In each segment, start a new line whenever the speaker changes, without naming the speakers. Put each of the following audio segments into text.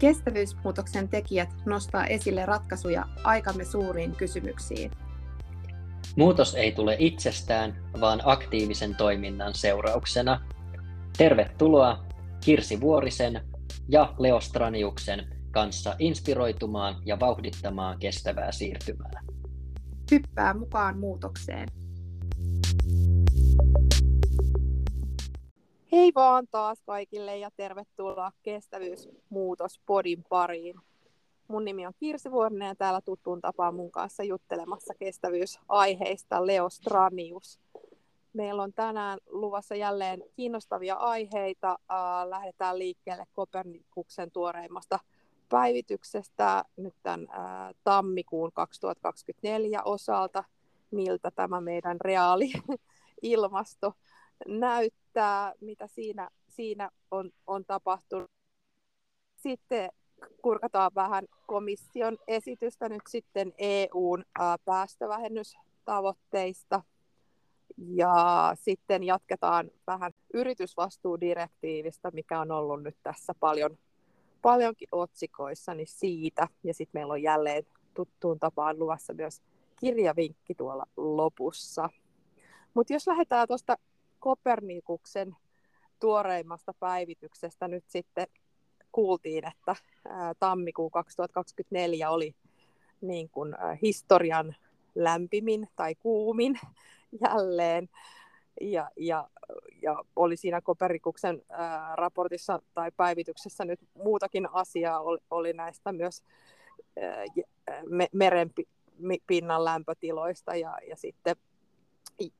Kestävyysmuutoksen tekijät nostaa esille ratkaisuja aikamme suuriin kysymyksiin.
Muutos ei tule itsestään, vaan aktiivisen toiminnan seurauksena. Tervetuloa Kirsi Vuorisen ja Leo Straniuksen kanssa inspiroitumaan ja vauhdittamaan kestävää siirtymää.
Hyppää mukaan muutokseen. Hei vaan taas kaikille ja tervetuloa Kestävyysmuutos-podin pariin. Mun nimi on Kirsi Vuorinen ja täällä tuttuun tapaan mun kanssa juttelemassa kestävyysaiheista Leo Stranius. Meillä on tänään luvassa jälleen kiinnostavia aiheita. Lähdetään liikkeelle Kopernikuksen tuoreimmasta päivityksestä nyt tämän tammikuun 2024 osalta, miltä tämä meidän reaali ilmasto näyttää, mitä siinä, siinä on, on tapahtunut. Sitten kurkataan vähän komission esitystä nyt sitten EUn päästövähennystavoitteista. Ja sitten jatketaan vähän yritysvastuudirektiivistä, mikä on ollut nyt tässä paljon, paljonkin otsikoissa, niin siitä. Ja sitten meillä on jälleen tuttuun tapaan luvassa myös kirjavinkki tuolla lopussa. Mutta jos lähdetään tuosta Kopernikuksen tuoreimmasta päivityksestä nyt sitten kuultiin, että tammikuu 2024 oli niin kuin historian lämpimin tai kuumin jälleen. Ja, ja, ja oli siinä Kopernikuksen raportissa tai päivityksessä nyt muutakin asiaa, oli, oli näistä myös me, meren pinnan lämpötiloista ja, ja sitten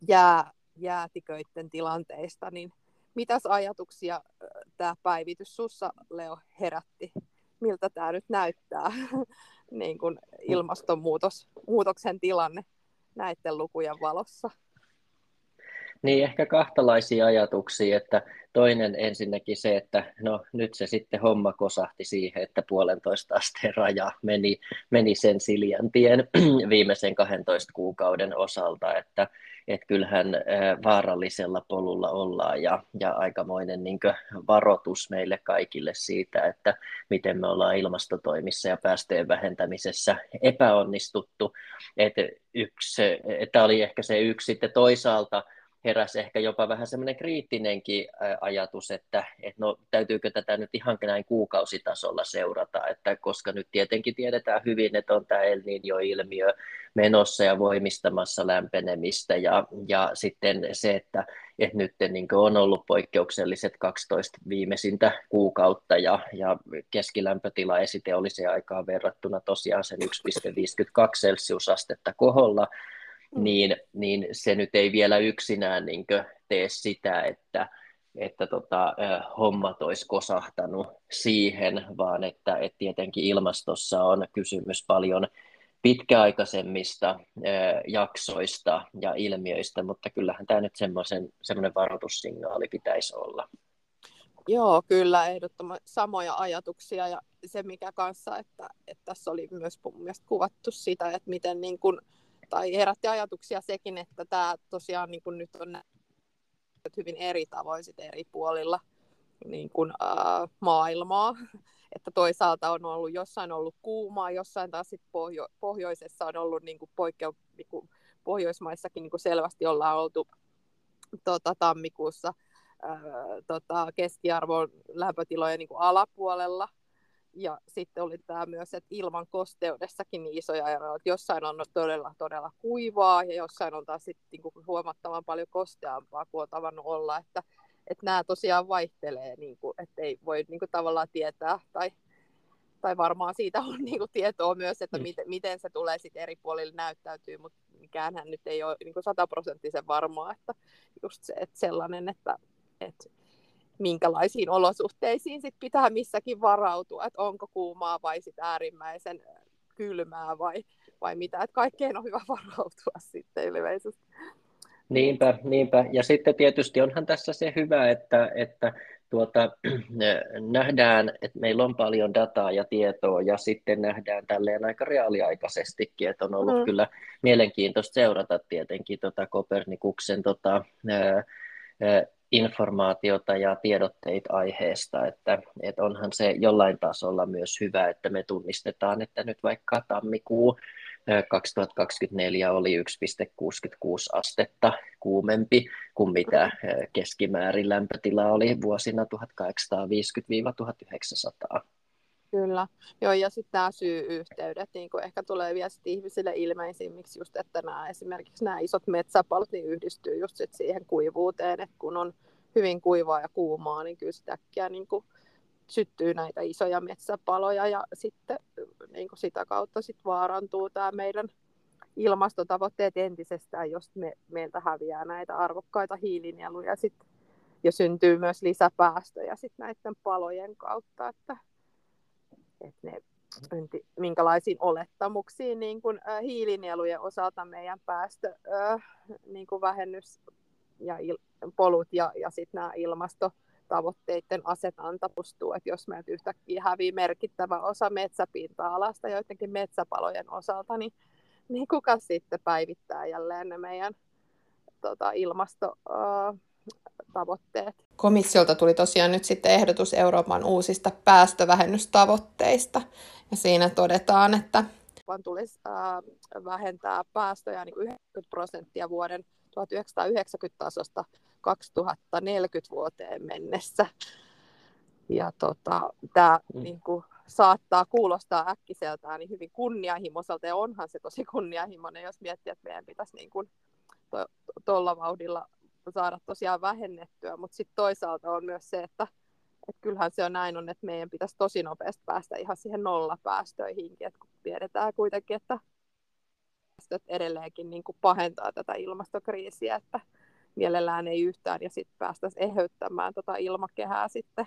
jää, jäätiköiden tilanteista, niin mitäs ajatuksia tämä päivitys sussa, Leo, herätti? Miltä tämä nyt näyttää, niin kuin ilmastonmuutoksen tilanne näiden lukujen valossa?
Niin, ehkä kahtalaisia ajatuksia, että toinen ensinnäkin se, että no nyt se sitten homma kosahti siihen, että puolentoista asteen raja meni, meni sen Siljan tien viimeisen 12 kuukauden osalta, että et kyllähän vaarallisella polulla ollaan ja, ja aikamoinen niin varoitus meille kaikille siitä, että miten me ollaan ilmastotoimissa ja päästöjen vähentämisessä epäonnistuttu. että yksi, että oli ehkä se yksi sitten toisaalta, heräsi ehkä jopa vähän semmoinen kriittinenkin ajatus, että, että no, täytyykö tätä nyt ihan näin kuukausitasolla seurata, että koska nyt tietenkin tiedetään hyvin, että on tämä El Niño-ilmiö menossa ja voimistamassa lämpenemistä ja, ja sitten se, että, että nyt niin on ollut poikkeukselliset 12 viimeisintä kuukautta ja, ja keskilämpötila esite olisi aikaan verrattuna tosiaan sen 1,52 celsiusastetta koholla. Niin, niin se nyt ei vielä yksinään niin tee sitä, että, että tota, hommat olisi kosahtanut siihen, vaan että, että tietenkin ilmastossa on kysymys paljon pitkäaikaisemmista jaksoista ja ilmiöistä, mutta kyllähän tämä nyt semmoinen varoitussignaali pitäisi olla.
Joo, kyllä, ehdottomasti samoja ajatuksia ja se mikä kanssa, että, että tässä oli myös mun mielestä kuvattu sitä, että miten niin kuin, tai herätti ajatuksia sekin, että tämä tosiaan niin kuin nyt on hyvin eri tavoin eri puolilla niin kuin, ää, maailmaa. Että toisaalta on ollut jossain ollut kuumaa, jossain taas sit pohjo- pohjoisessa on ollut niin kuin poikkeu, niin kuin Pohjoismaissakin niin kuin selvästi ollaan oltu tota, tammikuussa ää, tota, keskiarvon lämpötilojen niin kuin alapuolella – ja sitten oli tämä myös, että ilman kosteudessakin niin isoja eroja, että jossain on todella, todella kuivaa ja jossain on taas sitten niin kuin huomattavan paljon kosteampaa kuin on tavannut olla, että, että nämä tosiaan vaihtelee, niin kuin, että ei voi niin kuin tavallaan tietää tai, tai varmaan siitä on niin kuin tietoa myös, että mm. miten, miten se tulee sitten eri puolille näyttäytyy, mutta mikäänhän nyt ei ole niin sataprosenttisen varmaa, että just se, että sellainen, että, että minkälaisiin olosuhteisiin sit pitää missäkin varautua, että onko kuumaa vai sit äärimmäisen kylmää vai, vai mitä, että kaikkeen on hyvä varautua sitten ilmeisesti.
Niinpä, niinpä. Ja sitten tietysti onhan tässä se hyvä, että, että tuota, nähdään, että meillä on paljon dataa ja tietoa ja sitten nähdään tälleen aika reaaliaikaisestikin, että on ollut mm. kyllä mielenkiintoista seurata tietenkin tuota Kopernikuksen tota, ää, informaatiota ja tiedotteita aiheesta, että, että onhan se jollain tasolla myös hyvä, että me tunnistetaan, että nyt vaikka tammikuu 2024 oli 1,66 astetta kuumempi kuin mitä keskimäärin lämpötila oli vuosina 1850-1900.
Kyllä, joo, ja sitten nämä syy-yhteydet niin ehkä tulee vielä sit ihmisille ilmeisimmiksi just, että nämä, esimerkiksi nämä isot metsäpalot niin yhdistyy just sit siihen kuivuuteen, että kun on hyvin kuivaa ja kuumaa, niin kyllä sitä äkkiä niin kuin syttyy näitä isoja metsäpaloja ja sitten niin kuin sitä kautta sit vaarantuu tämä meidän ilmastotavoitteet entisestään, jos me, meiltä häviää näitä arvokkaita hiilinieluja sit, ja syntyy myös lisäpäästöjä sit näiden palojen kautta, että, että ne, minkälaisiin olettamuksiin niin kuin, äh, hiilinielujen osalta meidän päästö, äh, niin kuin vähennys ja il, polut ja, ja sitten nämä ilmasto tavoitteiden asetanta pustuu, että jos meiltä yhtäkkiä hävii merkittävä osa metsäpinta-alasta joidenkin metsäpalojen osalta, niin, niin kuka sitten päivittää jälleen ne meidän tota, ilmastotavoitteet?
Komissiolta tuli tosiaan nyt sitten ehdotus Euroopan uusista päästöväännystavoitteista, ja siinä todetaan, että
vaan tulisi äh, vähentää päästöjä niin 90 prosenttia vuoden 1990 tasosta 2040 vuoteen mennessä. Ja tota, tämä mm. niin kuin, saattaa kuulostaa äkkiseltään niin hyvin kunnianhimoiselta, ja onhan se tosi kunnianhimoinen, jos miettii, että meidän pitäisi niin kuin, tuolla to, vauhdilla saada tosiaan vähennettyä, mutta sitten toisaalta on myös se, että et kyllähän se on näin on, että meidän pitäisi tosi nopeasti päästä ihan siihen nollapäästöihinkin, että kun tiedetään kuitenkin, että päästöt edelleenkin niin kuin pahentaa tätä ilmastokriisiä, että mielellään ei yhtään, ja sitten päästäisiin eheyttämään tota ilmakehää sitten,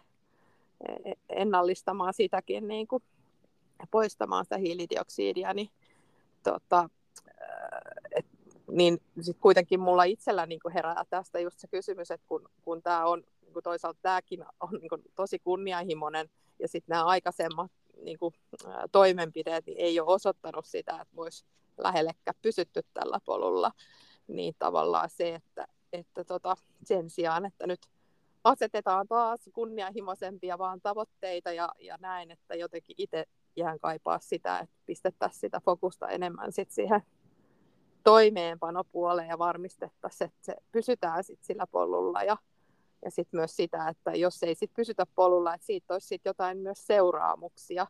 e, e, ennallistamaan sitäkin, niin kuin, poistamaan sitä hiilidioksidia, niin, tota, et, niin sit kuitenkin mulla itsellä niin herää tästä just se kysymys, että kun, kun tämä on, niin kuin toisaalta tämäkin on niin tosi kunnianhimoinen, ja sitten nämä aikaisemmat niin kuin, toimenpiteet niin ei ole osoittanut sitä, että voisi lähellekään pysytty tällä polulla, niin tavallaan se, että, että tota, sen sijaan, että nyt asetetaan taas kunnianhimoisempia vaan tavoitteita ja, ja näin, että jotenkin itse jään kaipaa sitä, että pistettäisiin sitä fokusta enemmän sit siihen toimeenpanopuoleen ja varmistettaisiin, että se pysytään sit sillä polulla ja, ja sitten myös sitä, että jos ei sit pysytä polulla, että siitä olisi sit jotain myös seuraamuksia,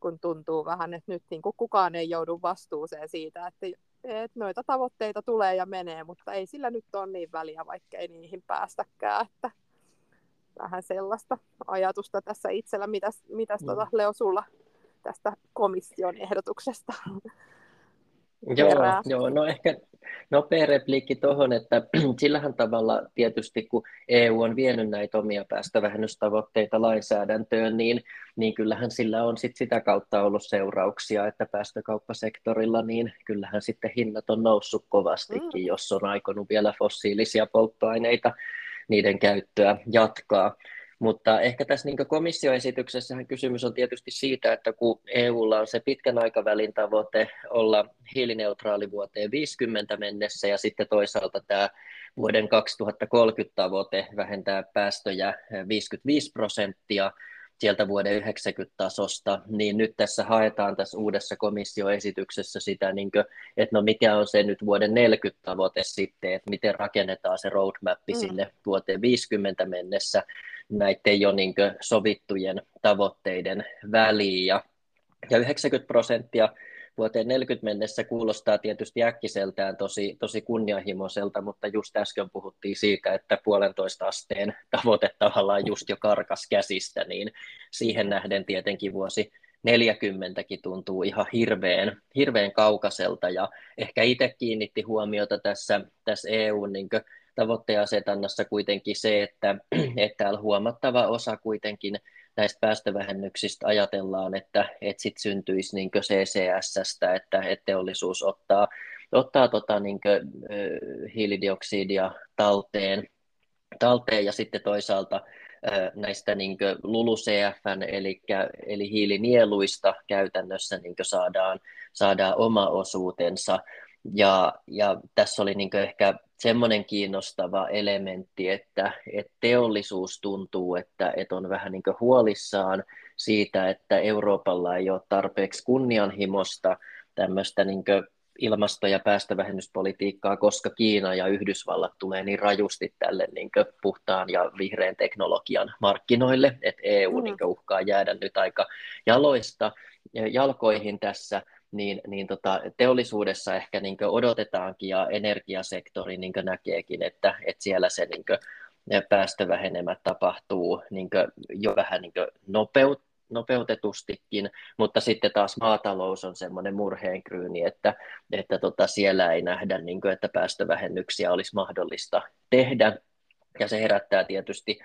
kun tuntuu vähän, että nyt niin kukaan ei joudu vastuuseen siitä, että että noita tavoitteita tulee ja menee, mutta ei sillä nyt ole niin väliä, vaikka ei niihin päästäkään. Että vähän sellaista ajatusta tässä itsellä. Mitäs, mitäs mm. tuota, Leo sulla tästä komission ehdotuksesta?
Joo, joo, no ehkä nopea repliikki tuohon, että sillähän tavalla tietysti kun EU on vienyt näitä omia päästövähennystavoitteita lainsäädäntöön, niin, niin kyllähän sillä on sit sitä kautta ollut seurauksia, että päästökauppasektorilla, niin kyllähän sitten hinnat on noussut kovastikin, mm. jos on aikonut vielä fossiilisia polttoaineita niiden käyttöä jatkaa. Mutta ehkä tässä niin komissioesityksessä kysymys on tietysti siitä, että kun EUlla on se pitkän aikavälin tavoite olla hiilineutraali vuoteen 50 mennessä ja sitten toisaalta tämä vuoden 2030 tavoite vähentää päästöjä 55 prosenttia sieltä vuoden 90 tasosta, niin nyt tässä haetaan tässä uudessa komissioesityksessä sitä, niin kuin, että no mikä on se nyt vuoden 40 tavoite sitten, että miten rakennetaan se roadmap mm. sinne vuoteen 50 mennessä, näiden jo niin sovittujen tavoitteiden väliin. Ja, ja 90 prosenttia vuoteen 40 mennessä kuulostaa tietysti äkkiseltään tosi, tosi kunnianhimoiselta, mutta just äsken puhuttiin siitä, että puolentoista asteen tavoite tavallaan just jo karkas käsistä, niin siihen nähden tietenkin vuosi 40kin tuntuu ihan hirveän, hirveän kaukaiselta ja ehkä itse kiinnitti huomiota tässä, tässä EUn niin tavoitteasetannassa kuitenkin se, että, että täällä huomattava osa kuitenkin näistä päästövähennyksistä ajatellaan, että, että sit syntyisi niin CCS-stä, että, että teollisuus ottaa, ottaa tota niin kuin, hiilidioksidia talteen, talteen ja sitten toisaalta näistä niin LULUCFn eli, eli hiilinieluista käytännössä niin saadaan, saadaan oma osuutensa. Ja, ja tässä oli niin ehkä semmoinen kiinnostava elementti, että, että teollisuus tuntuu, että, että on vähän niin huolissaan siitä, että Euroopalla ei ole tarpeeksi kunnianhimosta tämmöistä niin ilmasto- ja päästövähennyspolitiikkaa, koska Kiina ja Yhdysvallat tulee niin rajusti tälle niin puhtaan ja vihreän teknologian markkinoille, että EU mm. niin uhkaa jäädä nyt aika jaloista jalkoihin tässä, niin, niin tota, teollisuudessa ehkä niin odotetaankin ja energiasektori niin näkeekin, että, että siellä se niin päästövähenemät tapahtuu niin jo vähän niin nopeut, nopeutetustikin, mutta sitten taas maatalous on semmoinen murheenkryyni, että, että tota siellä ei nähdä, niin kuin, että päästövähennyksiä olisi mahdollista tehdä. Ja se herättää tietysti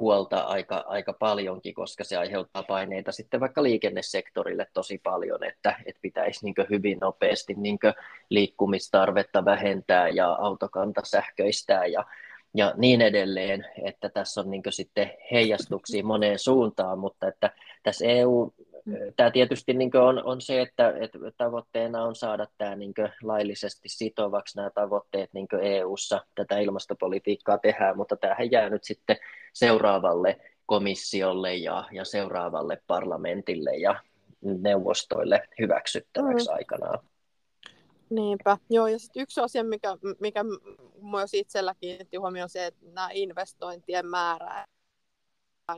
huolta aika, aika paljonkin, koska se aiheuttaa paineita sitten vaikka liikennesektorille tosi paljon, että, että pitäisi niin hyvin nopeasti niin liikkumistarvetta vähentää ja autokanta sähköistää ja, ja niin edelleen, että tässä on niin sitten heijastuksia moneen suuntaan, mutta että tässä EU, tämä tietysti niin on, on se, että, että tavoitteena on saada tämä niin laillisesti sitovaksi nämä tavoitteet niin EU-ssa, tätä ilmastopolitiikkaa tehdään, mutta tämähän jää nyt sitten seuraavalle komissiolle ja, ja seuraavalle parlamentille ja neuvostoille hyväksyttäväksi mm. aikanaan.
Niinpä, joo, ja sitten yksi asia, mikä, mikä myös itsellä kiinnitti huomioon, on se, että nämä investointien määrä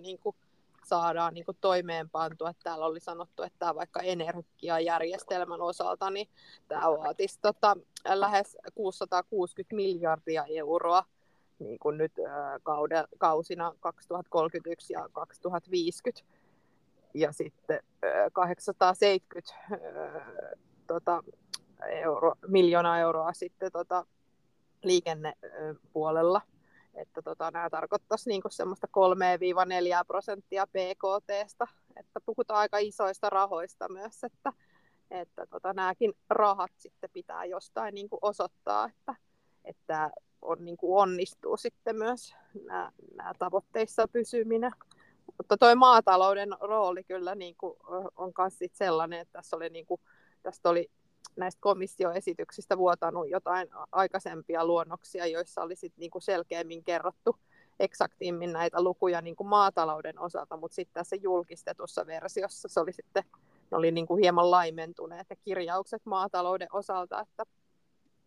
niin kuin saadaan niin toimeenpantua. Täällä oli sanottu, että tämä vaikka energiajärjestelmän osalta, niin tämä vaatisi tota, lähes 660 miljardia euroa niin kuin nyt kaude, kausina 2031 ja 2050. Ja sitten 870 tota, euro, miljoonaa euroa sitten tota, liikennepuolella. Että tota, nämä tarkoittaisi niinku semmoista 3-4 prosenttia PKTstä, että puhutaan aika isoista rahoista myös, että, että tota, nämäkin rahat sitten pitää jostain niinku osoittaa, että, että on, niinku onnistuu sitten myös nämä, nämä tavoitteissa pysyminen. Mutta tuo maatalouden rooli kyllä niinku on myös sellainen, että tässä oli, niinku, tästä oli näistä komissioesityksistä vuotanut jotain aikaisempia luonnoksia, joissa oli sit niinku selkeämmin kerrottu eksaktiimmin näitä lukuja niinku maatalouden osalta, mutta sitten tässä julkistetussa versiossa se oli sitten, ne oli niinku hieman laimentuneet ne kirjaukset maatalouden osalta, että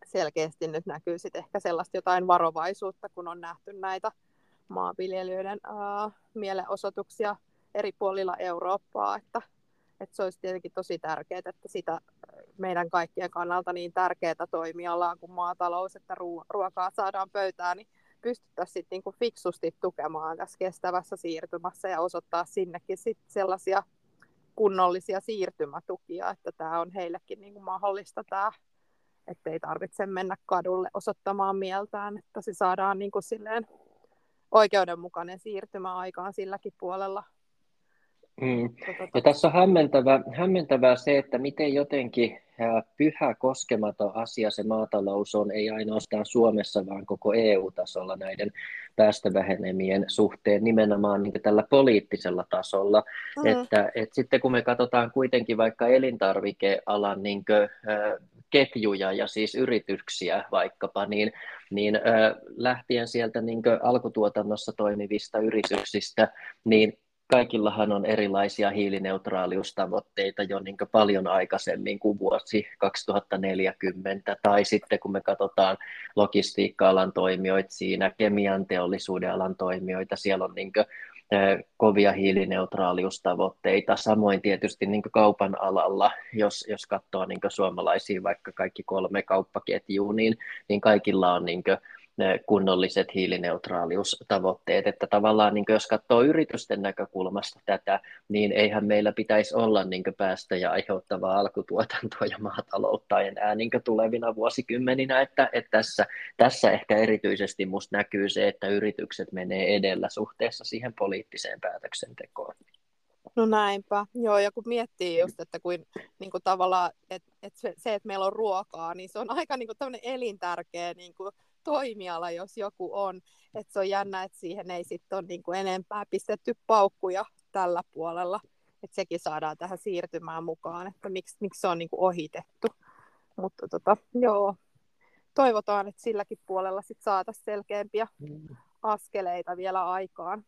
selkeästi nyt näkyy sitten ehkä sellaista jotain varovaisuutta, kun on nähty näitä maanviljelijöiden ää, mielenosoituksia eri puolilla Eurooppaa, että, että se olisi tietenkin tosi tärkeää, että sitä meidän kaikkien kannalta niin tärkeää toimialaa kuin maatalous, että ruokaa saadaan pöytään, niin pystyttäisiin sitten niinku fiksusti tukemaan tässä kestävässä siirtymässä ja osoittaa sinnekin sit sellaisia kunnollisia siirtymätukia, että tämä on heillekin niinku mahdollista tämä, että ei tarvitse mennä kadulle osoittamaan mieltään, että se saadaan niinku silleen oikeudenmukainen siirtymä aikaan silläkin puolella
Mm. Ja tässä on hämmentävä, hämmentävää se, että miten jotenkin pyhä koskematon asia se maatalous on, ei ainoastaan Suomessa, vaan koko EU-tasolla näiden päästövähenemien suhteen nimenomaan niin tällä poliittisella tasolla. Mm. Että, että sitten kun me katsotaan kuitenkin vaikka elintarvikealan niin kuin, ketjuja ja siis yrityksiä vaikkapa, niin, niin lähtien sieltä niin alkutuotannossa toimivista yrityksistä, niin kaikillahan on erilaisia hiilineutraaliustavoitteita jo niin paljon aikaisemmin kuin vuosi 2040, tai sitten kun me katsotaan logistiikka-alan toimijoita siinä, kemian teollisuuden alan toimijoita, siellä on niin kovia hiilineutraaliustavoitteita. Samoin tietysti niin kaupan alalla, jos, jos katsoo niin suomalaisia vaikka kaikki kolme kauppaketjua, niin, niin kaikilla on niin kunnolliset hiilineutraaliustavoitteet, että tavallaan niin jos katsoo yritysten näkökulmasta tätä, niin eihän meillä pitäisi olla niin päästöjä aiheuttavaa alkutuotantoa ja maataloutta enää niin tulevina vuosikymmeninä, että, että tässä, tässä ehkä erityisesti musta näkyy se, että yritykset menee edellä suhteessa siihen poliittiseen päätöksentekoon.
No näinpä, joo, ja kun miettii just, että kuin, niin kuin tavallaan, että, että se, että meillä on ruokaa, niin se on aika niin kuin elintärkeä niin kuin toimiala, jos joku on. Et se on jännä, että siihen ei sitten ole niinku enempää pistetty paukkuja tällä puolella. Että sekin saadaan tähän siirtymään mukaan, että miksi, miksi se on niinku ohitettu. Mutta tota, joo, toivotaan, että silläkin puolella sit saataisiin selkeämpiä mm. askeleita vielä aikaan.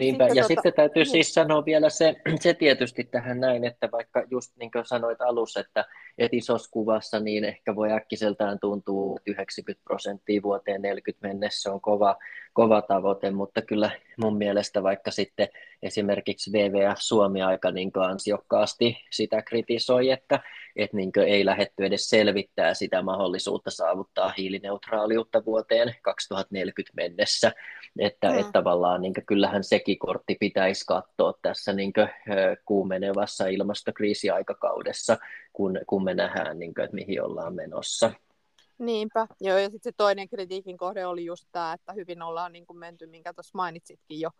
Niinpä, sitten ja tuota, sitten täytyy niin. siis sanoa vielä se, se tietysti tähän näin, että vaikka just niin kuin sanoit alussa, että, että isossa kuvassa niin ehkä voi äkkiseltään tuntua 90 prosenttia vuoteen 40 mennessä on kova, kova tavoite, mutta kyllä mun mielestä vaikka sitten esimerkiksi WWF Suomi aika niin ansiokkaasti sitä kritisoi, että, että niin ei lähetty edes selvittää sitä mahdollisuutta saavuttaa hiilineutraaliutta vuoteen 2040 mennessä, että, mm. että tavallaan niin kyllähän sekin kortti pitäisi katsoa tässä niin kuumenevassa ilmastokriisiaikakaudessa, kun, kun me nähdään, niin kuin, että mihin ollaan menossa.
Niinpä, joo, ja sitten se toinen kritiikin kohde oli just tämä, että hyvin ollaan niin kuin menty, minkä tuossa mainitsitkin jo,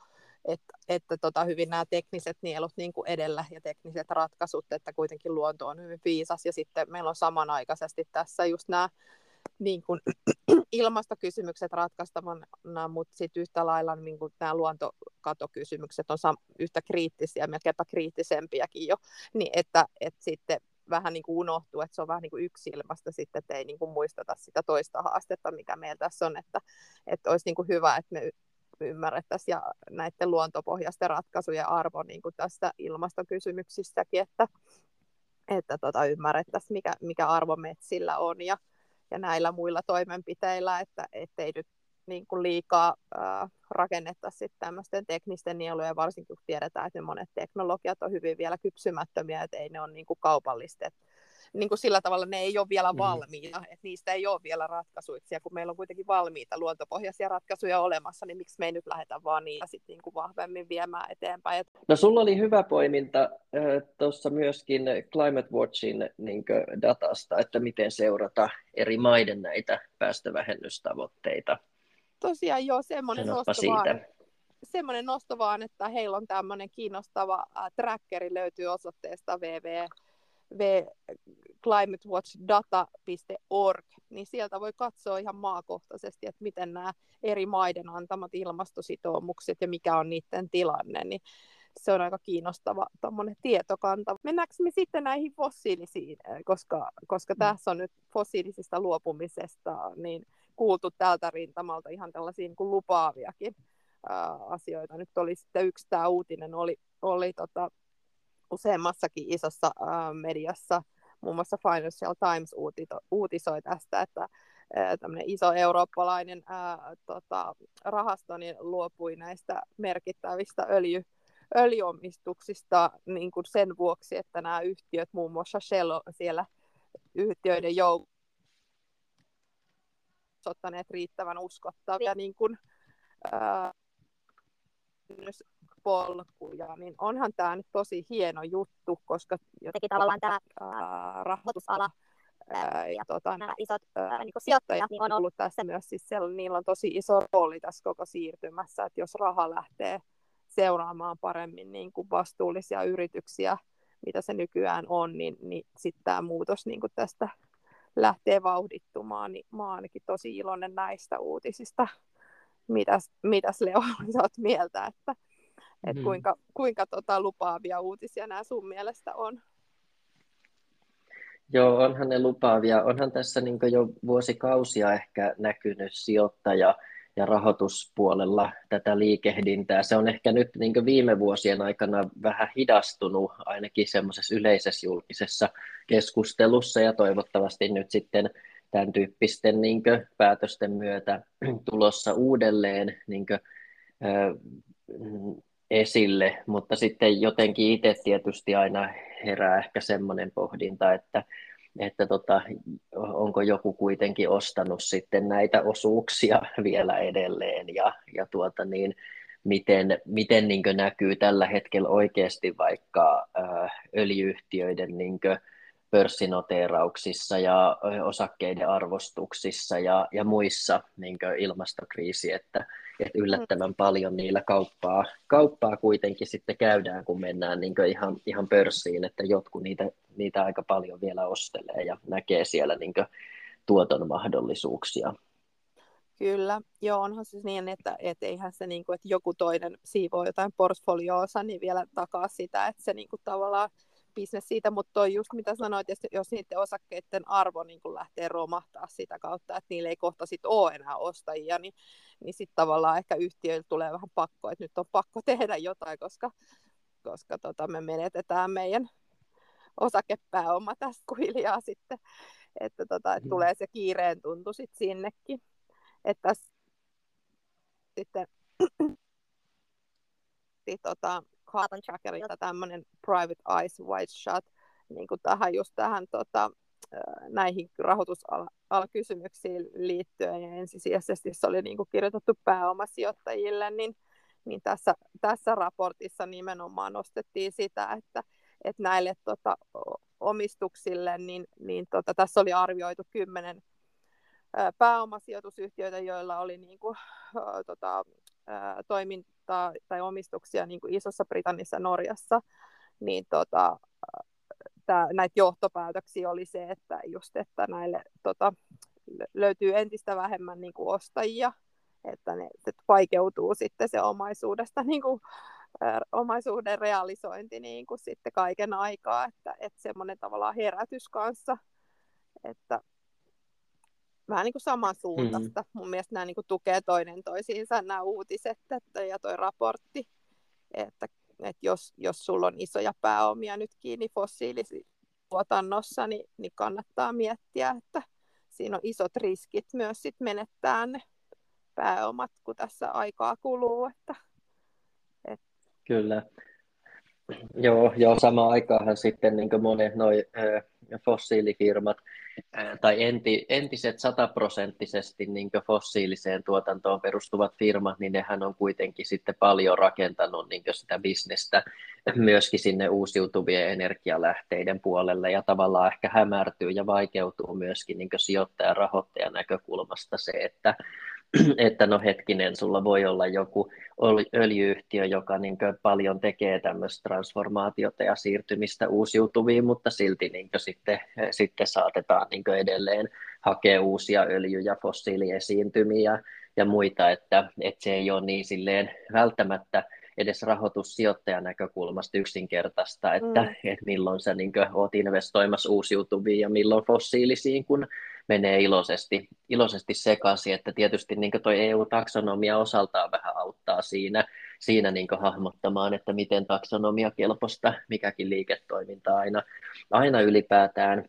että, että tota, hyvin nämä tekniset nielut niin kuin edellä ja tekniset ratkaisut, että kuitenkin luonto on hyvin viisas, ja sitten meillä on samanaikaisesti tässä just nämä niin kuin, ilmastokysymykset ratkaistavana, mutta sitten yhtä lailla niin kuin nämä luontokatokysymykset on sam- yhtä kriittisiä, melkeinpä kriittisempiäkin jo, niin että, että sitten vähän niin kuin unohtuu, että se on vähän niin kuin yksi ilmasta sitten, että ei niin kuin muisteta sitä toista haastetta, mikä meillä tässä on, että, että olisi niin kuin hyvä, että me ymmärrettäisiin ja näiden luontopohjaisten ratkaisujen arvo niin kuin tässä ilmastokysymyksissäkin, että, että tota, ymmärrettäisiin, mikä, mikä arvo metsillä on ja, ja näillä muilla toimenpiteillä, että ei nyt niin kuin liikaa äh, rakennettaisiin tämmöisten teknisten nielujen, varsinkin kun tiedetään, että ne monet teknologiat on hyvin vielä kypsymättömiä, että ei ne ole niin kuin kaupallistettu niin kuin sillä tavalla ne ei ole vielä mm. valmiita, että niistä ei ole vielä ratkaisuja, ja kun meillä on kuitenkin valmiita luontopohjaisia ratkaisuja olemassa, niin miksi me ei nyt lähdetä vaan niitä sitten niin kuin vahvemmin viemään eteenpäin.
No sulla oli hyvä poiminta äh, tuossa myöskin Climate Watchin niin datasta, että miten seurata eri maiden näitä päästövähennystavoitteita.
Tosiaan joo, semmoinen nosto vaan, semmoinen nosto vaan, että heillä on tämmöinen kiinnostava äh, trackeri löytyy osoitteesta www climatewatchdata.org, niin sieltä voi katsoa ihan maakohtaisesti, että miten nämä eri maiden antamat ilmastositoumukset ja mikä on niiden tilanne, niin se on aika kiinnostava tietokanta. Mennäänkö me sitten näihin fossiilisiin, koska, koska mm. tässä on nyt fossiilisista luopumisesta niin kuultu tältä rintamalta ihan tällaisia niin kuin lupaaviakin ää, asioita. Nyt oli sitten yksi tämä uutinen, oli, oli tota, useammassakin isossa äh, mediassa, muun muassa Financial Times uutito, uutisoi tästä, että tämmöinen iso eurooppalainen äh, tota, rahasto niin luopui näistä merkittävistä öljy, öljyomistuksista niin kuin sen vuoksi, että nämä yhtiöt, muun muassa Shell siellä yhtiöiden joukossa ottaneet riittävän uskottavia niin. kuin, ää, polkuja, niin onhan tämä nyt tosi hieno juttu, koska jotenkin tavallaan tämä rahoitusala ää, ja tota, nämä isot ää, niin sijoittajat niin on ollut tässä myös, siis siellä, niillä on tosi iso rooli tässä koko siirtymässä, että jos raha lähtee seuraamaan paremmin niin kuin vastuullisia yrityksiä, mitä se nykyään on, niin, niin sitten tämä muutos niin kuin tästä lähtee vauhdittumaan, niin mä oon ainakin tosi iloinen näistä uutisista. Mitäs, mitäs Leo, sä oot mieltä, että että mm. kuinka, kuinka tota, lupaavia uutisia nämä sun mielestä on?
Joo, onhan ne lupaavia. Onhan tässä niin jo vuosikausia ehkä näkynyt sijoittaja ja rahoituspuolella tätä liikehdintää. Se on ehkä nyt niin viime vuosien aikana vähän hidastunut ainakin semmoisessa yleisessä julkisessa keskustelussa ja toivottavasti nyt sitten tämän tyyppisten niin päätösten myötä tulossa uudelleen niin kuin, esille, mutta sitten jotenkin itse tietysti aina herää ehkä semmoinen pohdinta, että, että tota, onko joku kuitenkin ostanut sitten näitä osuuksia vielä edelleen ja, ja tuota niin, miten, miten niin näkyy tällä hetkellä oikeasti vaikka äh, öljyyhtiöiden niin pörssinoteerauksissa ja osakkeiden arvostuksissa ja, ja muissa niin ilmastokriisi, että, että yllättävän mm. paljon niillä kauppaa, kauppaa kuitenkin sitten käydään, kun mennään niin ihan, ihan pörssiin, että jotkut niitä, niitä aika paljon vielä ostelee ja näkee siellä niin tuoton mahdollisuuksia.
Kyllä, joo, onhan siis niin, että et eihän se, niin kuin, että joku toinen siivoo jotain portfolioosa, niin vielä takaa sitä, että se niin kuin, tavallaan bisnes siitä, mutta toi just mitä sanoit, että jos niiden osakkeiden arvo niin kun lähtee romahtaa sitä kautta, että niillä ei kohta sit ole enää ostajia, niin, niin sitten tavallaan ehkä yhtiöillä tulee vähän pakko, että nyt on pakko tehdä jotain, koska, koska tota, me menetetään meidän osakepääoma tästä hiljaa sitten, että, tota, että mm. tulee se kiireen tuntu sitten sinnekin. Että sitten tota, carbon trackerilta tämmöinen private eyes white shot niin kuin tähän just tähän tota, näihin rahoituskysymyksiin liittyen. Ja ensisijaisesti se oli niin kuin kirjoitettu pääomasijoittajille, niin, niin tässä, tässä raportissa nimenomaan nostettiin sitä, että, että näille tota, omistuksille, niin, niin tota, tässä oli arvioitu kymmenen pääomasijoitusyhtiöitä, joilla oli niin kuin, tota, toimintaa tai omistuksia niin kuin Isossa Britannissa Norjassa, niin tota, tää, näitä johtopäätöksiä oli se, että just, että näille tota, löytyy entistä vähemmän niin kuin ostajia, että ne että vaikeutuu sitten se omaisuudesta niin kuin, omaisuuden realisointi niin kuin sitten kaiken aikaa, että, että semmoinen tavallaan herätys kanssa, että vähän niin kuin samansuuntaista. Mm. Mun mielestä nämä niin kuin tukee toinen toisiinsa nämä uutiset että, ja toi raportti, että, että jos, jos sulla on isoja pääomia nyt kiinni fossiilisuotannossa, niin, niin kannattaa miettiä, että siinä on isot riskit myös sit menettää ne pääomat, kun tässä aikaa kuluu. Että,
että... Kyllä. Joo, joo, samaan aikaan sitten niin monet noi, äh, fossiilifirmat tai enti, entiset sataprosenttisesti niin fossiiliseen tuotantoon perustuvat firmat, niin nehän on kuitenkin sitten paljon rakentanut niin sitä bisnestä myöskin sinne uusiutuvien energialähteiden puolelle. Ja tavallaan ehkä hämärtyy ja vaikeutuu myöskin niin sijoittajan rahoittajan näkökulmasta se, että että no hetkinen, sulla voi olla joku öljyyhtiö, joka niin paljon tekee tämmöistä transformaatiota ja siirtymistä uusiutuviin, mutta silti niin sitten, sitten saatetaan niin edelleen hakea uusia öljy- ja fossiiliesiintymiä ja muita, että, että se ei ole niin silleen välttämättä edes rahoitussijoittajan näkökulmasta yksinkertaista, että, mm. että milloin sä niin oot investoimassa uusiutuviin ja milloin fossiilisiin, kun menee iloisesti, iloisesti sekaisin, että tietysti niin toi EU-taksonomia osaltaan vähän auttaa siinä, siinä niin hahmottamaan, että miten taksonomia kelpoista mikäkin liiketoiminta aina, aina ylipäätään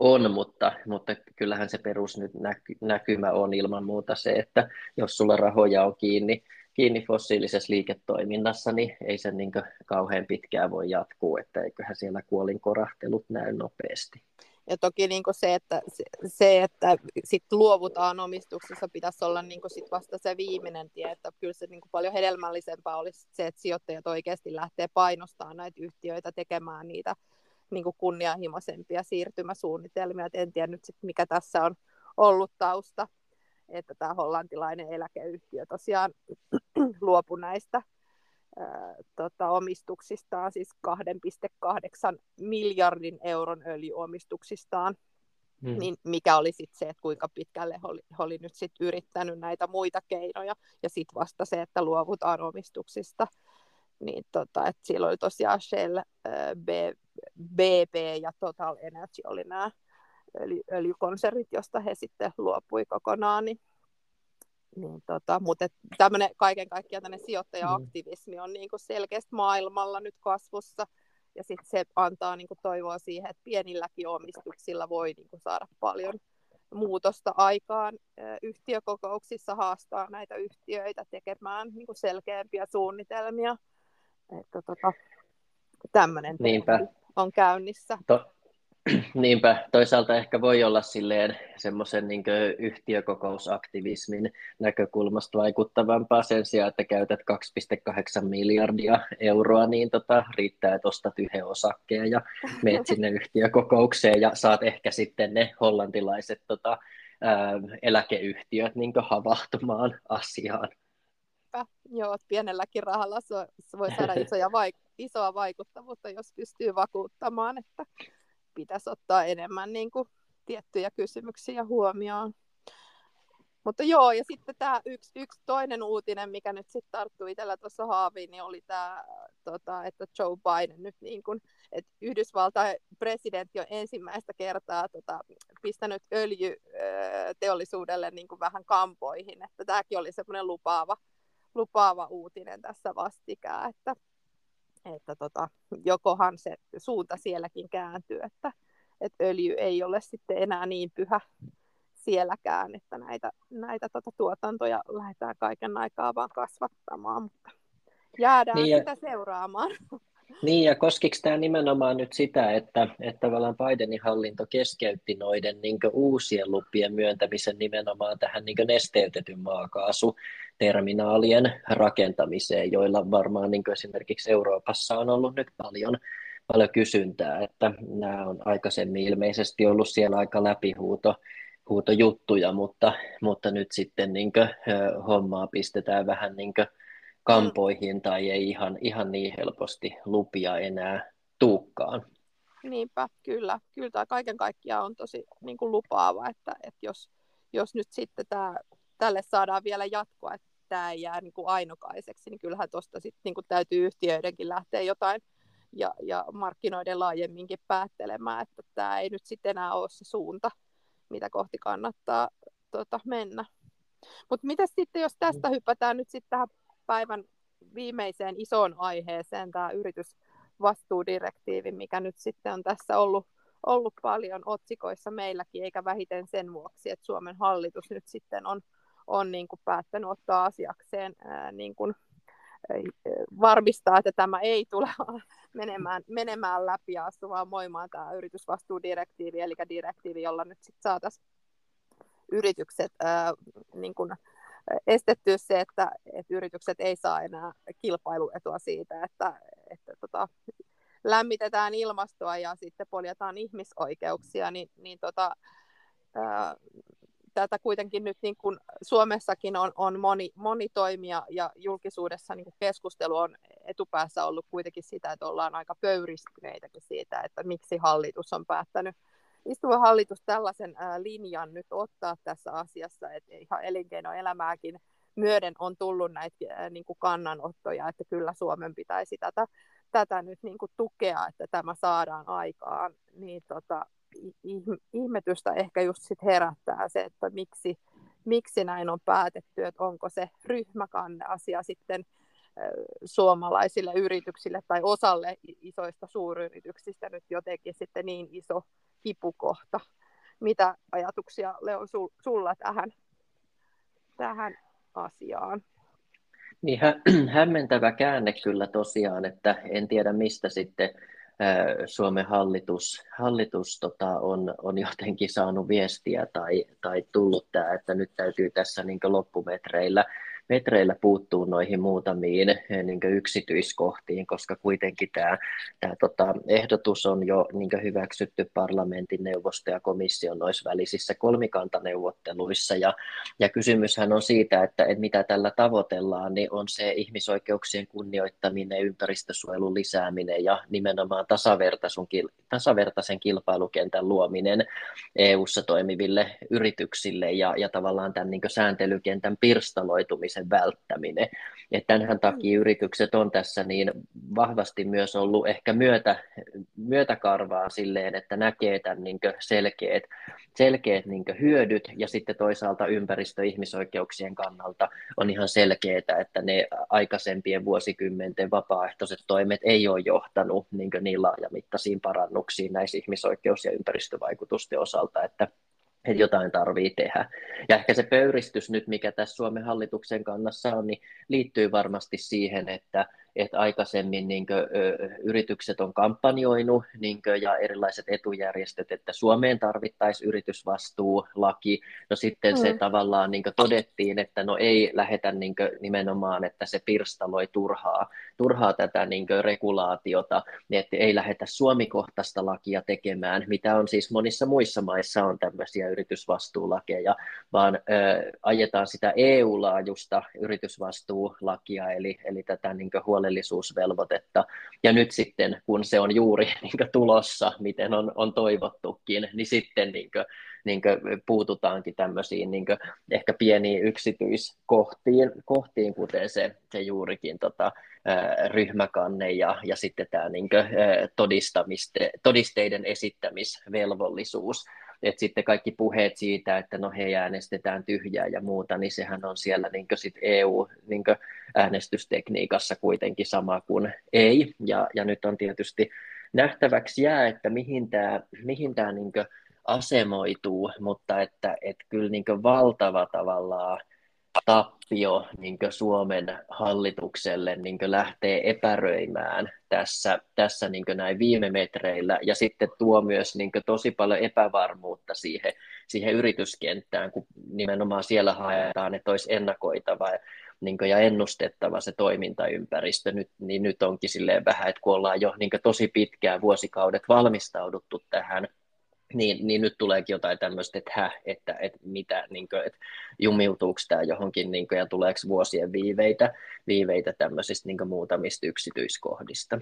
on, mutta, mutta kyllähän se perus nyt näky, näkymä on ilman muuta se, että jos sulla rahoja on kiinni, kiinni fossiilisessa liiketoiminnassa, niin ei se niin kauhean pitkään voi jatkuu, että eiköhän siellä kuolinkorahtelut näy nopeasti.
Ja toki niin se, että, se, että sit luovutaan omistuksessa, pitäisi olla niin sit vasta se viimeinen tie, että kyllä se niin paljon hedelmällisempää olisi se, että sijoittajat oikeasti lähtee painostamaan näitä yhtiöitä tekemään niitä niin kunnianhimoisempia siirtymäsuunnitelmia. Et en tiedä nyt sit, mikä tässä on ollut tausta, että tämä hollantilainen eläkeyhtiö tosiaan luopui näistä tota, omistuksistaan, siis 2,8 miljardin euron öljyomistuksistaan, mm. niin mikä oli sitten se, että kuinka pitkälle he oli, he oli nyt sit yrittänyt näitä muita keinoja, ja sitten vasta se, että luovutaan omistuksista, niin tota, että siellä oli tosiaan Shell, B, BP ja Total Energy oli nämä öljy, öljykonsernit, josta he sitten luopui kokonaan, niin niin tota, mutta tämmöinen kaiken kaikkiaan tämmöinen sijoittaja-aktivismi on niin kuin selkeästi maailmalla nyt kasvussa, ja sitten se antaa niin kuin toivoa siihen, että pienilläkin omistuksilla voi niin kuin saada paljon muutosta aikaan. Yhtiökokouksissa haastaa näitä yhtiöitä tekemään niin kuin selkeämpiä suunnitelmia. Että tota, tämmöinen on käynnissä. To-
Niinpä, toisaalta ehkä voi olla silleen semmoisen niin yhtiökokousaktivismin näkökulmasta vaikuttavampaa sen sijaan, että käytät 2,8 miljardia euroa, niin tota, riittää, että ostat yhden osakkeen ja meet sinne yhtiökokoukseen ja saat ehkä sitten ne hollantilaiset tota, ää, eläkeyhtiöt niin havahtumaan asiaan.
Joo, pienelläkin rahalla se voi saada isoja vaik- isoa vaikuttavuutta, jos pystyy vakuuttamaan, että pitäisi ottaa enemmän niin kuin, tiettyjä kysymyksiä huomioon. mutta joo, ja sitten tämä yksi, yksi toinen uutinen, mikä nyt sitten tarttui itsellä tuossa haaviin, niin oli tämä, tota, että Joe Biden nyt niin kuin, että Yhdysvaltain presidentti on ensimmäistä kertaa tota, pistänyt öljyteollisuudelle niin kuin vähän kampoihin, että tämäkin oli semmoinen lupaava, lupaava uutinen tässä vastikään, että, että tota, jokohan se suunta sielläkin kääntyy, että, että öljy ei ole sitten enää niin pyhä sielläkään, että näitä, näitä tota, tuotantoja lähdetään kaiken aikaa vaan kasvattamaan, mutta jäädään niin ja, sitä seuraamaan.
Niin, ja koskiko tämä nimenomaan nyt sitä, että, että tavallaan Bidenin hallinto keskeytti noiden niin uusien lupien myöntämisen nimenomaan tähän niin nesteytetyn maakaasuterminaalien rakentamiseen, joilla varmaan niin esimerkiksi Euroopassa on ollut nyt paljon, paljon kysyntää, että nämä on aikaisemmin ilmeisesti ollut siellä aika läpihuuto huutojuttuja, mutta, mutta nyt sitten niin kuin, hommaa pistetään vähän niin kuin kampoihin tai ei ihan, ihan niin helposti lupia enää tuukkaan.
Niinpä, kyllä. Kyllä tämä kaiken kaikkiaan on tosi niin kuin lupaava, että, että jos, jos nyt sitten tämä, tälle saadaan vielä jatkoa, että tämä ei jää niin kuin ainokaiseksi, niin kyllähän tuosta sitten niin kuin täytyy yhtiöidenkin lähteä jotain ja, ja markkinoiden laajemminkin päättelemään, että tämä ei nyt sitten enää ole se suunta, mitä kohti kannattaa tota, mennä. Mutta mitä sitten, jos tästä hypätään nyt sitten tähän päivän viimeiseen isoon aiheeseen, tämä yritysvastuudirektiivi, mikä nyt sitten on tässä ollut, ollut paljon otsikoissa meilläkin, eikä vähiten sen vuoksi, että Suomen hallitus nyt sitten on, on niin kuin päättänyt ottaa asiakseen ää, niin kuin, varmistaa, että tämä ei tule menemään, menemään läpi ja astumaan voimaan tämä yritysvastuudirektiivi, eli direktiivi, jolla nyt sitten saataisiin yritykset ää, niin kuin estettyä se, että, että yritykset ei saa enää kilpailuetua siitä, että, että tota, lämmitetään ilmastoa ja sitten poljetaan ihmisoikeuksia, niin, niin tota, ää, tätä kuitenkin nyt niin kuin Suomessakin on, on moni, moni toimija ja julkisuudessa niin kuin keskustelu on etupäässä ollut kuitenkin sitä, että ollaan aika pöyristyneitä siitä, että miksi hallitus on päättänyt istuva hallitus tällaisen linjan nyt ottaa tässä asiassa, että ihan elinkeinoelämääkin myöden on tullut näitä niin kuin kannanottoja, että kyllä Suomen pitäisi tätä, tätä nyt niin kuin tukea, että tämä saadaan aikaan, niin tota, ihmetystä ehkä just sit herättää se, että miksi, miksi näin on päätetty, että onko se ryhmäkanneasia sitten suomalaisille yrityksille tai osalle isoista suuryrityksistä nyt jotenkin sitten niin iso kipukohta. Mitä ajatuksia Leo sulla tähän, tähän asiaan?
Niin hä- hämmentävä käänne kyllä tosiaan, että en tiedä mistä sitten Suomen hallitus, hallitus tota, on, on jotenkin saanut viestiä tai, tai tullut tämä, että nyt täytyy tässä niin loppumetreillä metreillä puuttuu noihin muutamiin niin yksityiskohtiin, koska kuitenkin tämä, tämä tota, ehdotus on jo niin hyväksytty parlamentin neuvosto ja komission noissa välisissä kolmikantaneuvotteluissa. Ja, ja kysymyshän on siitä, että, että mitä tällä tavoitellaan, niin on se ihmisoikeuksien kunnioittaminen, ympäristösuojelun lisääminen ja nimenomaan tasavertaisen kilpailukentän luominen EU-ssa toimiville yrityksille ja, ja tavallaan tämän niin sääntelykentän pirstaloitumisen sen välttäminen. Ja tämänhän takia mm. yritykset on tässä niin vahvasti myös ollut ehkä myötä, myötäkarvaa silleen, että näkee tämän niin selkeät, selkeät niin hyödyt ja sitten toisaalta ympäristö- ihmisoikeuksien kannalta on ihan selkeää, että ne aikaisempien vuosikymmenten vapaaehtoiset toimet ei ole johtanut niin, niin laajamittaisiin parannuksiin näissä ihmisoikeus- ja ympäristövaikutusten osalta, että että jotain tarvii tehdä. Ja ehkä se pöyristys nyt, mikä tässä Suomen hallituksen kannassa on, niin liittyy varmasti siihen, että että aikaisemmin niin kuin, yritykset on kampanjoinut niin kuin, ja erilaiset etujärjestöt, että Suomeen tarvittaisiin yritysvastuulaki. No sitten mm. se tavallaan niin kuin, todettiin, että no ei lähetä niin kuin, nimenomaan, että se pirstaloi turhaa, turhaa tätä niin kuin, regulaatiota, niin että ei lähetä suomikohtaista lakia tekemään, mitä on siis monissa muissa maissa on tämmöisiä yritysvastuulakeja, vaan ö, ajetaan sitä EU-laajusta yritysvastuulakia, eli, eli tätä niin kuin, huole huolellisuusvelvoitetta. Ja nyt sitten, kun se on juuri niin tulossa, miten on, on toivottukin, niin sitten niin kuin, niin kuin puututaankin tämmöisiin niin kuin ehkä pieniin yksityiskohtiin, kohtiin, kuten se, se juurikin tota, ryhmäkanne ja, ja sitten tämä niin kuin, todisteiden esittämisvelvollisuus että sitten kaikki puheet siitä, että no he äänestetään tyhjää ja muuta, niin sehän on siellä niin sit EU-äänestystekniikassa kuitenkin sama kuin ei. Ja, ja nyt on tietysti nähtäväksi jää, että mihin tämä mihin tää niin asemoituu, mutta että et kyllä niin valtava tavallaan tappio niin Suomen hallitukselle niin lähtee epäröimään tässä, tässä niin näin viime metreillä. Ja sitten tuo myös niin tosi paljon epävarmuutta siihen, siihen yrityskenttään, kun nimenomaan siellä haetaan, että olisi ennakoitava niin ja ennustettava se toimintaympäristö, nyt, niin nyt onkin silleen vähän, että kun ollaan jo niin tosi pitkään vuosikaudet valmistauduttu tähän, niin, niin nyt tuleekin jotain tämmöistä, että että, että mitä, niin kuin, että jumiutuuko tämä johonkin niin kuin, ja tuleeko vuosien viiveitä, viiveitä tämmöisistä niin kuin, muutamista yksityiskohdista.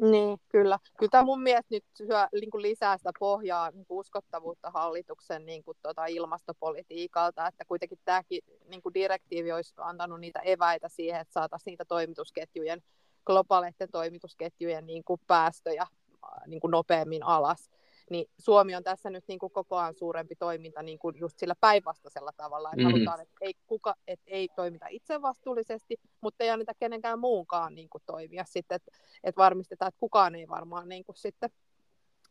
Niin, kyllä. Kyllä tämä mun mielestä nyt syö niin kuin lisää sitä pohjaa, niin kuin uskottavuutta hallituksen niin kuin, tota, ilmastopolitiikalta, että kuitenkin tämäkin niin kuin direktiivi olisi antanut niitä eväitä siihen, että saataisiin niitä toimitusketjujen, globaaleiden toimitusketjujen niin kuin päästöjä niin kuin nopeammin alas niin Suomi on tässä nyt niin kuin koko ajan suurempi toiminta niin kuin just sillä päinvastaisella tavalla, että mm-hmm. halutaan, että ei, kuka, että ei toimita itsevastuullisesti, mutta ei anneta kenenkään muunkaan niin kuin toimia sitten, että, että varmistetaan, että kukaan ei varmaan niin kuin sitten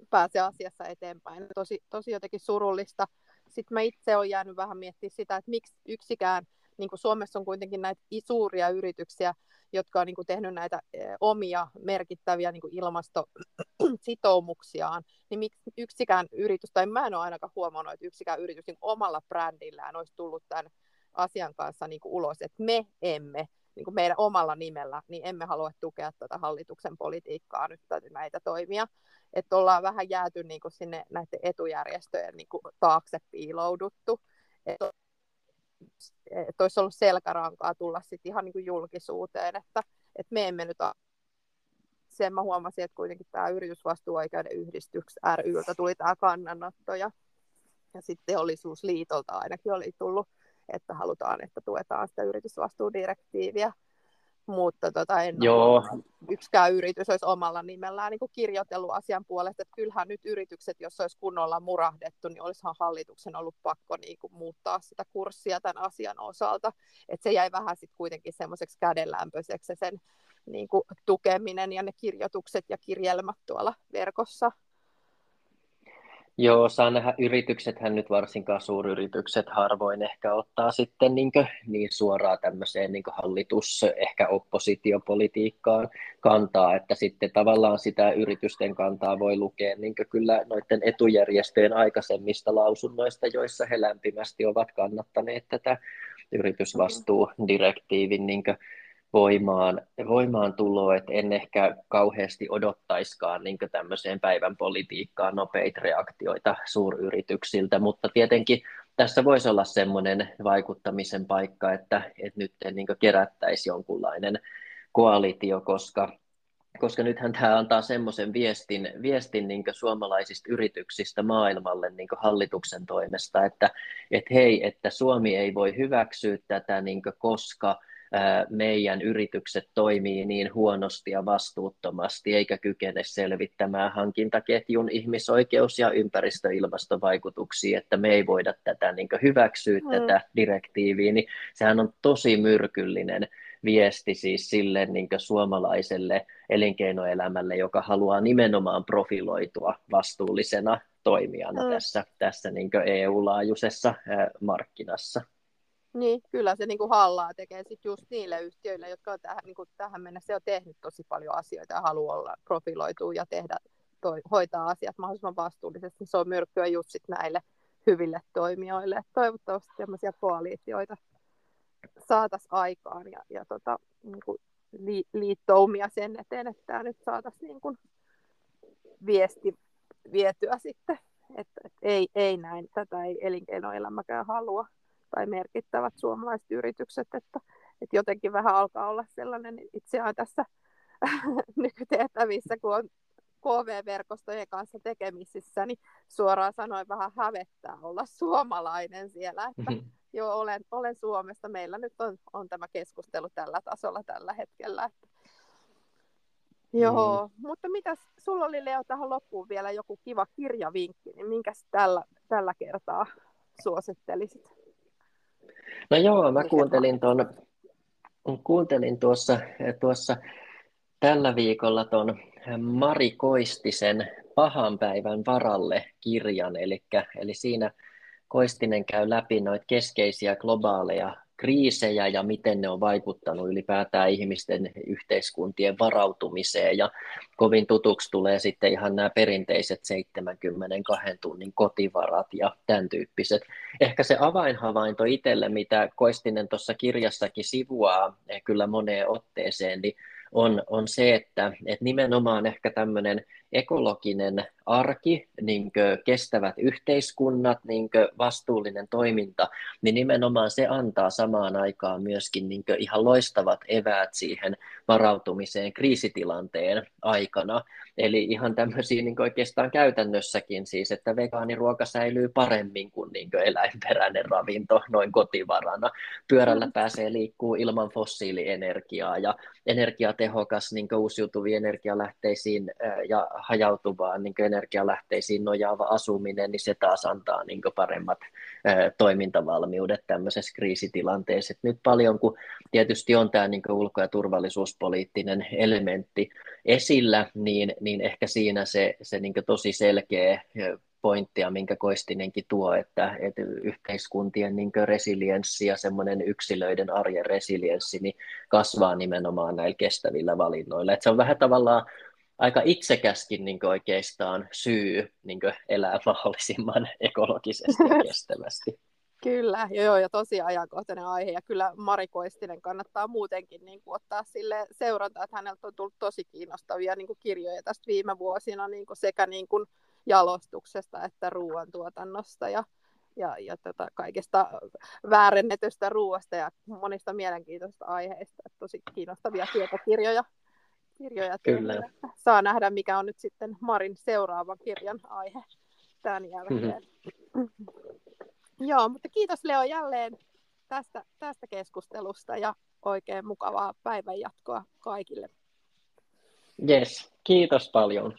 pääse asiassa eteenpäin. Tosi, tosi jotenkin surullista. Sitten mä itse olen jäänyt vähän miettimään sitä, että miksi yksikään, niin kuin Suomessa on kuitenkin näitä suuria yrityksiä, jotka on niin kuin tehnyt näitä eh, omia merkittäviä niin kuin ilmastositoumuksiaan, niin miksi yksikään yritys, tai mä en ole ainakaan huomannut, että yksikään yritys niin omalla brändillään olisi tullut tämän asian kanssa niin kuin ulos, että me emme niin kuin meidän omalla nimellä, niin emme halua tukea tätä hallituksen politiikkaa nyt näitä toimia. Että ollaan vähän jääty niin kuin sinne näiden etujärjestöjen niin kuin taakse piilouduttu. Että että olisi ollut selkärankaa tulla sitten ihan niin kuin julkisuuteen, että, että me emme nyt sen mä huomasin, että kuitenkin tämä yritysvastuuoikeuden yhdistyks ryltä tuli tämä kannanotto ja, ja sitten teollisuusliitolta ainakin oli tullut, että halutaan, että tuetaan sitä yritysvastuudirektiiviä mutta tota, en Joo. yksikään yritys olisi omalla nimellään niin kuin kirjoitellut asian puolesta, että kyllähän nyt yritykset, jos olisi kunnolla murahdettu, niin olisihan hallituksen ollut pakko niin kuin, muuttaa sitä kurssia tämän asian osalta, että se jäi vähän sitten kuitenkin semmoiseksi kädenlämpöiseksi sen niin kuin, tukeminen ja ne kirjoitukset ja kirjelmät tuolla verkossa.
Joo, saa nähdä, yrityksethän nyt varsinkaan suuryritykset harvoin ehkä ottaa sitten niin, kuin, niin suoraan tämmöiseen niin hallitus, ehkä oppositiopolitiikkaan kantaa, että sitten tavallaan sitä yritysten kantaa voi lukea niin kyllä noiden etujärjestöjen aikaisemmista lausunnoista, joissa he lämpimästi ovat kannattaneet tätä yritysvastuudirektiivin niin voimaan, voimaan tuloa, että en ehkä kauheasti odottaiskaan niin tämmöiseen päivän politiikkaan nopeita reaktioita suuryrityksiltä, mutta tietenkin tässä voisi olla semmoinen vaikuttamisen paikka, että, että nyt niin kerättäisi jonkunlainen koalitio, koska koska nythän tämä antaa semmoisen viestin, viestin niin suomalaisista yrityksistä maailmalle niin hallituksen toimesta, että, että hei, että Suomi ei voi hyväksyä tätä, niin koska meidän yritykset toimii niin huonosti ja vastuuttomasti, eikä kykene selvittämään hankintaketjun ihmisoikeus- ja ympäristö-ilmastovaikutuksia, että me ei voida tätä niin hyväksyä, mm. tätä direktiiviä, niin sehän on tosi myrkyllinen viesti siis sille niin suomalaiselle elinkeinoelämälle, joka haluaa nimenomaan profiloitua vastuullisena toimijana mm. tässä, tässä niin EU-laajuisessa markkinassa.
Niin, kyllä se niin kuin hallaa tekee sit just niille yhtiöille, jotka on tähän, niin kuin tähän mennessä jo tehnyt tosi paljon asioita ja haluaa olla profiloitua ja tehdä, toi, hoitaa asiat mahdollisimman vastuullisesti. Se on myrkkyä just sit näille hyville toimijoille. Toivottavasti sellaisia koaliitioita saataisiin aikaan ja, ja tota, niin kuin li, liittoumia sen eteen, että tämä nyt saataisiin niin kuin viesti vietyä sitten, että, että ei, ei näin, tätä ei elinkeinoelämäkään halua tai merkittävät suomalaiset yritykset, että, että jotenkin vähän alkaa olla sellainen itseään tässä nykytehtävissä, kun on KV-verkostojen kanssa tekemisissä, niin suoraan sanoen vähän hävettää olla suomalainen siellä, että mm-hmm. joo, olen, olen Suomesta. Meillä nyt on, on tämä keskustelu tällä tasolla tällä hetkellä. Että... Joo, mm. mutta mitä sulla oli Leo tähän loppuun vielä joku kiva kirjavinkki, niin minkäs tällä, tällä kertaa suosittelisit?
No joo, mä kuuntelin, ton, kuuntelin tuossa, tuossa tällä viikolla tuon Mari Koistisen Pahan päivän varalle kirjan, eli, eli siinä Koistinen käy läpi noita keskeisiä globaaleja kriisejä ja miten ne on vaikuttanut ylipäätään ihmisten yhteiskuntien varautumiseen. Ja kovin tutuksi tulee sitten ihan nämä perinteiset 72 tunnin kotivarat ja tämän tyyppiset. Ehkä se avainhavainto itselle, mitä Koistinen tuossa kirjassakin sivuaa eh, kyllä moneen otteeseen, niin on, on se, että, että nimenomaan ehkä tämmöinen ekologinen arki, niin kestävät yhteiskunnat, niin vastuullinen toiminta, niin nimenomaan se antaa samaan aikaan myöskin niin ihan loistavat eväät siihen varautumiseen kriisitilanteen aikana. Eli ihan tämmöisiä niin oikeastaan käytännössäkin siis, että vegaaniruoka säilyy paremmin kuin, niin kuin eläinperäinen ravinto noin kotivarana. Pyörällä mm. pääsee liikkuu ilman fossiilienergiaa ja energiatehokas niin uusiutuviin energialähteisiin ja hajautuvaan niin energialähteisiin nojaava asuminen, niin se taas antaa niin paremmat toimintavalmiudet tämmöisessä kriisitilanteessa. Et nyt paljon, kun tietysti on tämä niin ulko- ja turvallisuuspoliittinen elementti esillä, niin, niin ehkä siinä se, se niin tosi selkeä pointtia, minkä Koistinenkin tuo, että, että yhteiskuntien niin resilienssi ja semmoinen yksilöiden arjen resilienssi niin kasvaa nimenomaan näillä kestävillä valinnoilla. Että se on vähän tavallaan aika itsekäskin niin oikeastaan syy niin elää mahdollisimman ekologisesti ja kestävästi.
Kyllä, joo, ja tosi ajankohtainen aihe. Ja kyllä Mari Koistinen kannattaa muutenkin niin kuin, ottaa sille seuranta, että häneltä on tullut tosi kiinnostavia niin kuin, kirjoja tästä viime vuosina niin kuin, sekä niin kuin, jalostuksesta että ruoantuotannosta ja, ja, ja tota, kaikesta väärennetystä ruoasta ja monista mielenkiintoisista aiheista. Että tosi kiinnostavia tietokirjoja kirjoja Kyllä. Saa nähdä, mikä on nyt sitten Marin seuraavan kirjan aihe tämän jälkeen. Mm-hmm. Joo, mutta kiitos Leo jälleen tästä, tästä keskustelusta ja oikein mukavaa päivänjatkoa kaikille.
Yes, kiitos paljon.